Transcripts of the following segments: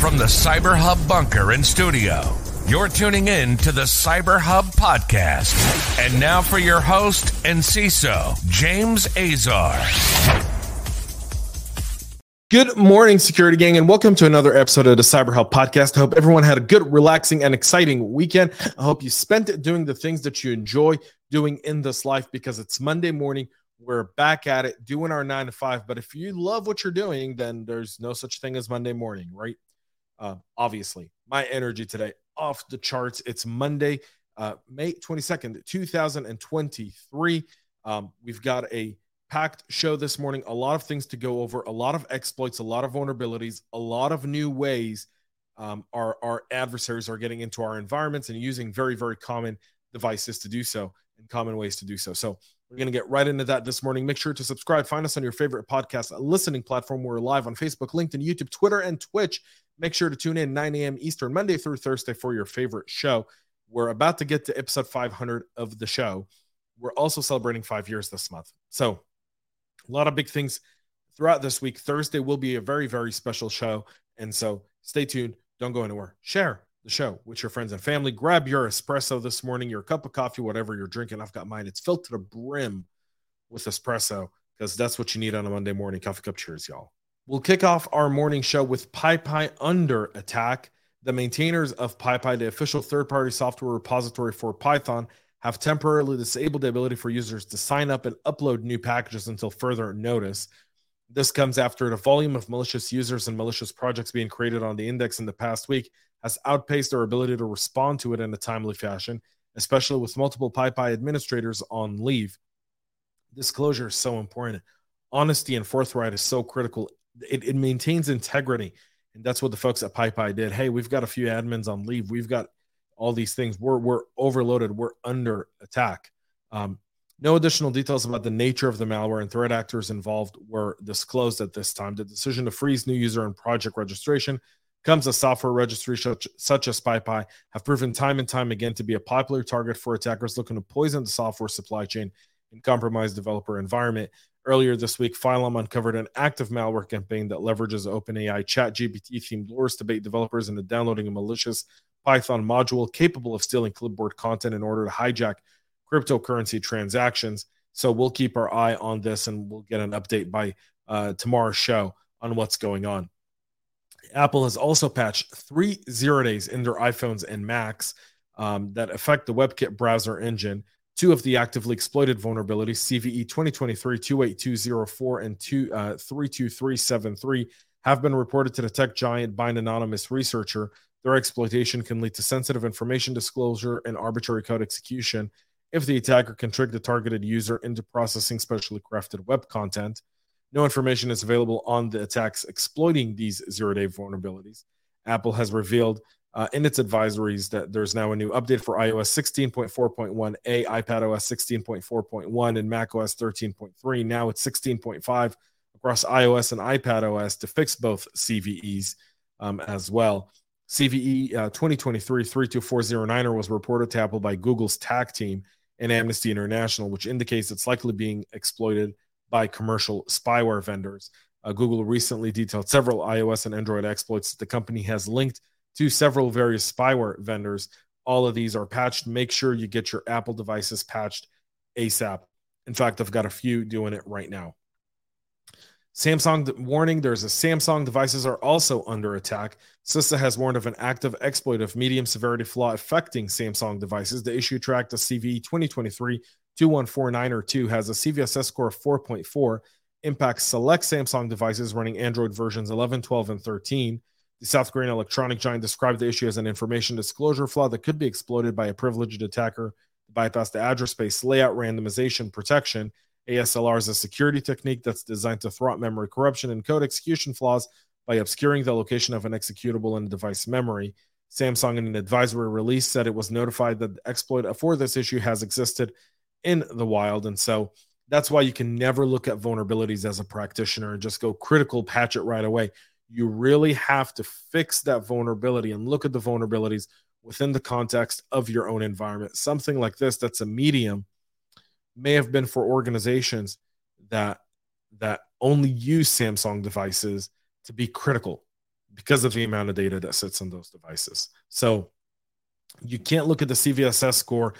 from the Cyber Hub bunker and studio. You're tuning in to the Cyber Hub podcast. And now for your host and CISO, James Azar. Good morning, security gang, and welcome to another episode of the Cyber Hub podcast. I hope everyone had a good, relaxing, and exciting weekend. I hope you spent it doing the things that you enjoy doing in this life because it's Monday morning. We're back at it doing our nine to five. But if you love what you're doing, then there's no such thing as Monday morning, right? Uh, obviously, my energy today off the charts. It's Monday, uh, May 22nd, 2023. Um, we've got a packed show this morning, a lot of things to go over, a lot of exploits, a lot of vulnerabilities, a lot of new ways um, our, our adversaries are getting into our environments and using very, very common devices to do so and common ways to do so. So, we're going to get right into that this morning. Make sure to subscribe. Find us on your favorite podcast listening platform. We're live on Facebook, LinkedIn, YouTube, Twitter, and Twitch. Make sure to tune in 9 a.m. Eastern, Monday through Thursday for your favorite show. We're about to get to episode 500 of the show. We're also celebrating five years this month. So, a lot of big things throughout this week. Thursday will be a very, very special show. And so, stay tuned. Don't go anywhere. Share the show with your friends and family. Grab your espresso this morning, your cup of coffee, whatever you're drinking. I've got mine. It's filled to the brim with espresso because that's what you need on a Monday morning. Coffee cup cheers, y'all. We'll kick off our morning show with PyPI under attack. The maintainers of PyPI, the official third party software repository for Python, have temporarily disabled the ability for users to sign up and upload new packages until further notice. This comes after the volume of malicious users and malicious projects being created on the index in the past week has outpaced our ability to respond to it in a timely fashion, especially with multiple PyPI administrators on leave. Disclosure is so important. Honesty and forthright is so critical it, it maintains integrity. And that's what the folks at PyPI did. Hey, we've got a few admins on leave. We've got all these things. We're, we're overloaded. We're under attack. Um, no additional details about the nature of the malware and threat actors involved were disclosed at this time. The decision to freeze new user and project registration comes as software registries such, such as PyPI have proven time and time again to be a popular target for attackers looking to poison the software supply chain and compromise developer environment. Earlier this week, Phylum uncovered an active malware campaign that leverages OpenAI ChatGPT themed lures to bait developers into downloading a malicious Python module capable of stealing clipboard content in order to hijack cryptocurrency transactions. So we'll keep our eye on this and we'll get an update by uh, tomorrow's show on what's going on. Apple has also patched three zero days in their iPhones and Macs um, that affect the WebKit browser engine. Two of the actively exploited vulnerabilities, CVE 2023 28204 and 2, uh, 32373, have been reported to the tech giant by an anonymous researcher. Their exploitation can lead to sensitive information disclosure and arbitrary code execution if the attacker can trick the targeted user into processing specially crafted web content. No information is available on the attacks exploiting these zero day vulnerabilities. Apple has revealed uh, in its advisories that there's now a new update for iOS 16.4.1a, iPadOS 16.4.1, and macOS 13.3. Now it's 16.5 across iOS and iPadOS to fix both CVEs um, as well. CVE uh, 2023 32409 was reported to Apple by Google's TAG team and Amnesty International, which indicates it's likely being exploited by commercial spyware vendors. Uh, Google recently detailed several iOS and Android exploits that the company has linked to several various spyware vendors. All of these are patched. Make sure you get your Apple devices patched ASAP. In fact, I've got a few doing it right now. Samsung warning there's a Samsung devices are also under attack. CISA has warned of an active exploit of medium severity flaw affecting Samsung devices. The issue tracked a CVE 2023 2149 or 2 has a CVSS score of 4.4, impacts select Samsung devices running Android versions 11, 12, and 13. The South Korean electronic giant described the issue as an information disclosure flaw that could be exploited by a privileged attacker to bypass the address space layout randomization protection. ASLR is a security technique that's designed to thwart memory corruption and code execution flaws by obscuring the location of an executable in device memory. Samsung, in an advisory release, said it was notified that the exploit for this issue has existed in the wild. And so that's why you can never look at vulnerabilities as a practitioner and just go critical, patch it right away you really have to fix that vulnerability and look at the vulnerabilities within the context of your own environment. Something like this that's a medium may have been for organizations that that only use Samsung devices to be critical because of the amount of data that sits on those devices. So you can't look at the CVSS score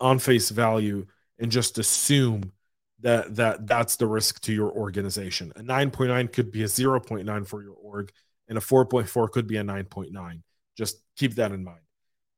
on face value and just assume that that that's the risk to your organization. A 9.9 could be a 0.9 for your org and a 4.4 could be a 9.9. Just keep that in mind.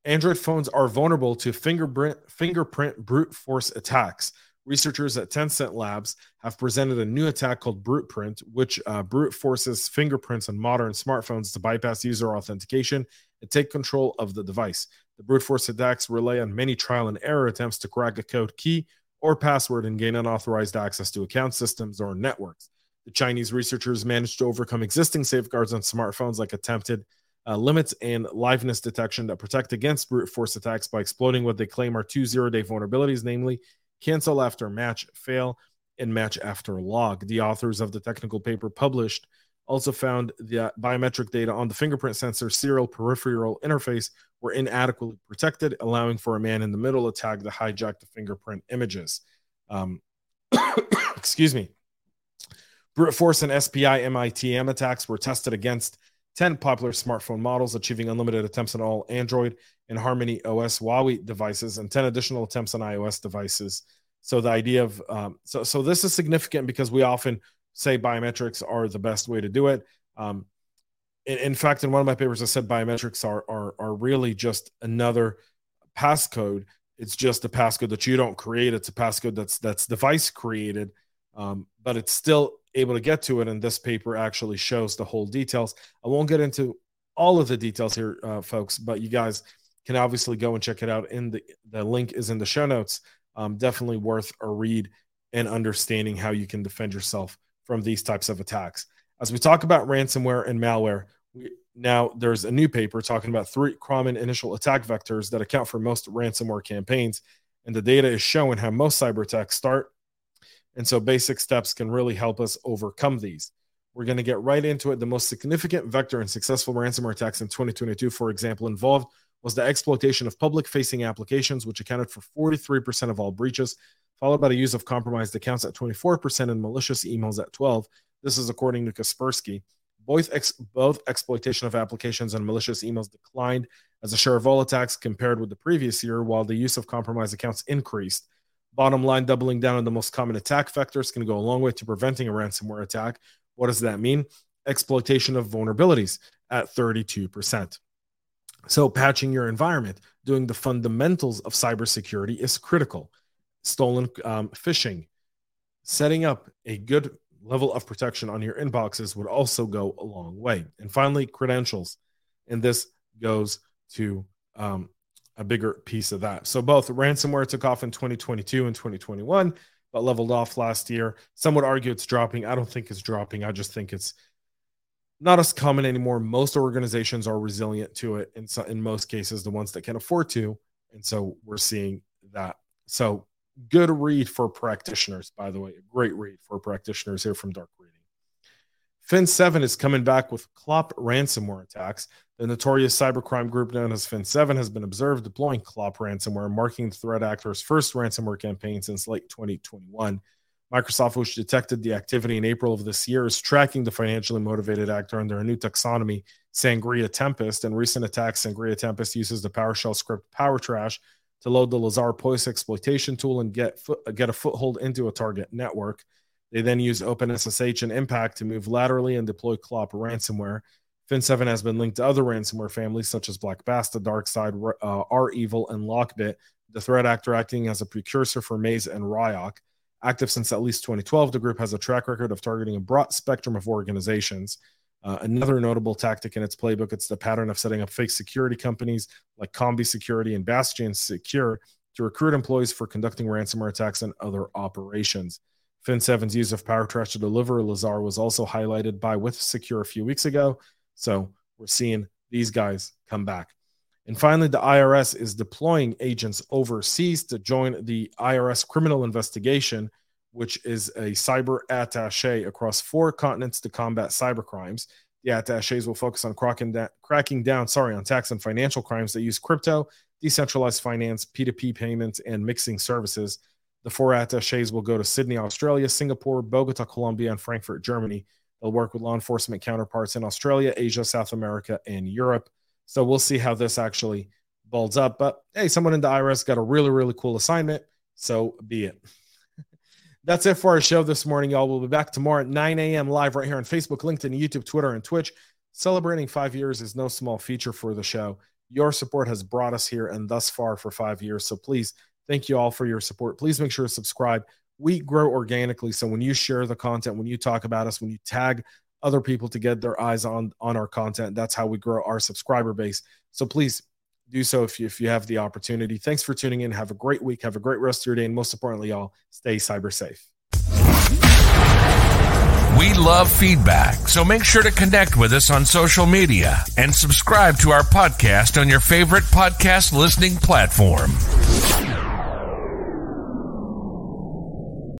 Android phones are vulnerable to fingerprint fingerprint brute force attacks. Researchers at Tencent Labs have presented a new attack called Bruteprint, which uh, brute forces fingerprints on modern smartphones to bypass user authentication and take control of the device. The brute force attacks rely on many trial and error attempts to crack a code key or password and gain unauthorized access to account systems or networks. The Chinese researchers managed to overcome existing safeguards on smartphones like attempted uh, limits and liveness detection that protect against brute force attacks by exploiting what they claim are two zero day vulnerabilities, namely cancel after match, fail, and match after lock. The authors of the technical paper published also found the biometric data on the fingerprint sensor serial peripheral interface were inadequately protected, allowing for a man in the middle attack to hijack the fingerprint images. Um, excuse me. Brute force and SPI MITM attacks were tested against 10 popular smartphone models, achieving unlimited attempts on all Android and Harmony OS Huawei devices, and 10 additional attempts on iOS devices. So the idea of um, so so this is significant because we often say biometrics are the best way to do it. Um, in, in, fact, in one of my papers, I said biometrics are, are are really just another passcode. It's just a passcode that you don't create. It's a passcode that's that's device created, um, but it's still able to get to it. And this paper actually shows the whole details. I won't get into all of the details here, uh, folks, but you guys can obviously go and check it out. In the the link is in the show notes. Um, definitely worth a read and understanding how you can defend yourself from these types of attacks. As we talk about ransomware and malware, we, now there's a new paper talking about three common initial attack vectors that account for most ransomware campaigns. And the data is showing how most cyber attacks start. And so basic steps can really help us overcome these. We're going to get right into it. The most significant vector in successful ransomware attacks in 2022, for example, involved was the exploitation of public facing applications, which accounted for 43% of all breaches, followed by the use of compromised accounts at 24% and malicious emails at 12. This is according to Kaspersky. Both, ex- both exploitation of applications and malicious emails declined as a share of all attacks compared with the previous year, while the use of compromised accounts increased. Bottom line, doubling down on the most common attack vectors can go a long way to preventing a ransomware attack. What does that mean? Exploitation of vulnerabilities at 32%. So, patching your environment, doing the fundamentals of cybersecurity is critical stolen um, phishing. Setting up a good level of protection on your inboxes would also go a long way. And finally, credentials. And this goes to um, a bigger piece of that. So both ransomware took off in 2022 and 2021, but leveled off last year. Some would argue it's dropping. I don't think it's dropping. I just think it's not as common anymore. Most organizations are resilient to it. In, so, in most cases, the ones that can afford to. And so we're seeing that. So good read for practitioners, by the way. A great read for practitioners here from Dark Reading. Fin7 is coming back with Clop ransomware attacks. The notorious cybercrime group known as Fin7 has been observed deploying Clop ransomware, marking the threat actor's first ransomware campaign since late 2021. Microsoft, which detected the activity in April of this year, is tracking the financially motivated actor under a new taxonomy, Sangria Tempest. And recent attacks, Sangria Tempest uses the PowerShell script PowerTrash to load the Lazar post exploitation tool and get foot, get a foothold into a target network. They then use OpenSSH and Impacket to move laterally and deploy Clop ransomware. Fin7 has been linked to other ransomware families such as Black Basta, DarkSide, uh, REvil, and Lockbit. The threat actor acting as a precursor for Maze and Ryuk. Active since at least 2012, the group has a track record of targeting a broad spectrum of organizations. Uh, another notable tactic in its playbook, it's the pattern of setting up fake security companies like Combi Security and Bastion Secure to recruit employees for conducting ransomware attacks and other operations. Fin7's use of PowerTrash to deliver Lazar was also highlighted by WithSecure a few weeks ago. So we're seeing these guys come back. And finally, the IRS is deploying agents overseas to join the IRS criminal investigation which is a cyber attache across four continents to combat cyber crimes. The attaches will focus on cracking, da- cracking down, sorry, on tax and financial crimes that use crypto, decentralized finance, P2P payments, and mixing services. The four attaches will go to Sydney, Australia, Singapore, Bogota, Colombia, and Frankfurt, Germany They'll work with law enforcement counterparts in Australia, Asia, South America, and Europe. So we'll see how this actually builds up. But hey, someone in the IRS got a really, really cool assignment. So be it. That's it for our show this morning, y'all. We'll be back tomorrow at 9 a.m. live right here on Facebook, LinkedIn, YouTube, Twitter, and Twitch. Celebrating five years is no small feature for the show. Your support has brought us here and thus far for five years. So please, thank you all for your support. Please make sure to subscribe. We grow organically. So when you share the content, when you talk about us, when you tag other people to get their eyes on on our content, that's how we grow our subscriber base. So please do so if you if you have the opportunity. Thanks for tuning in. Have a great week. Have a great rest of your day, and most importantly, y'all stay cyber safe. We love feedback, so make sure to connect with us on social media and subscribe to our podcast on your favorite podcast listening platform.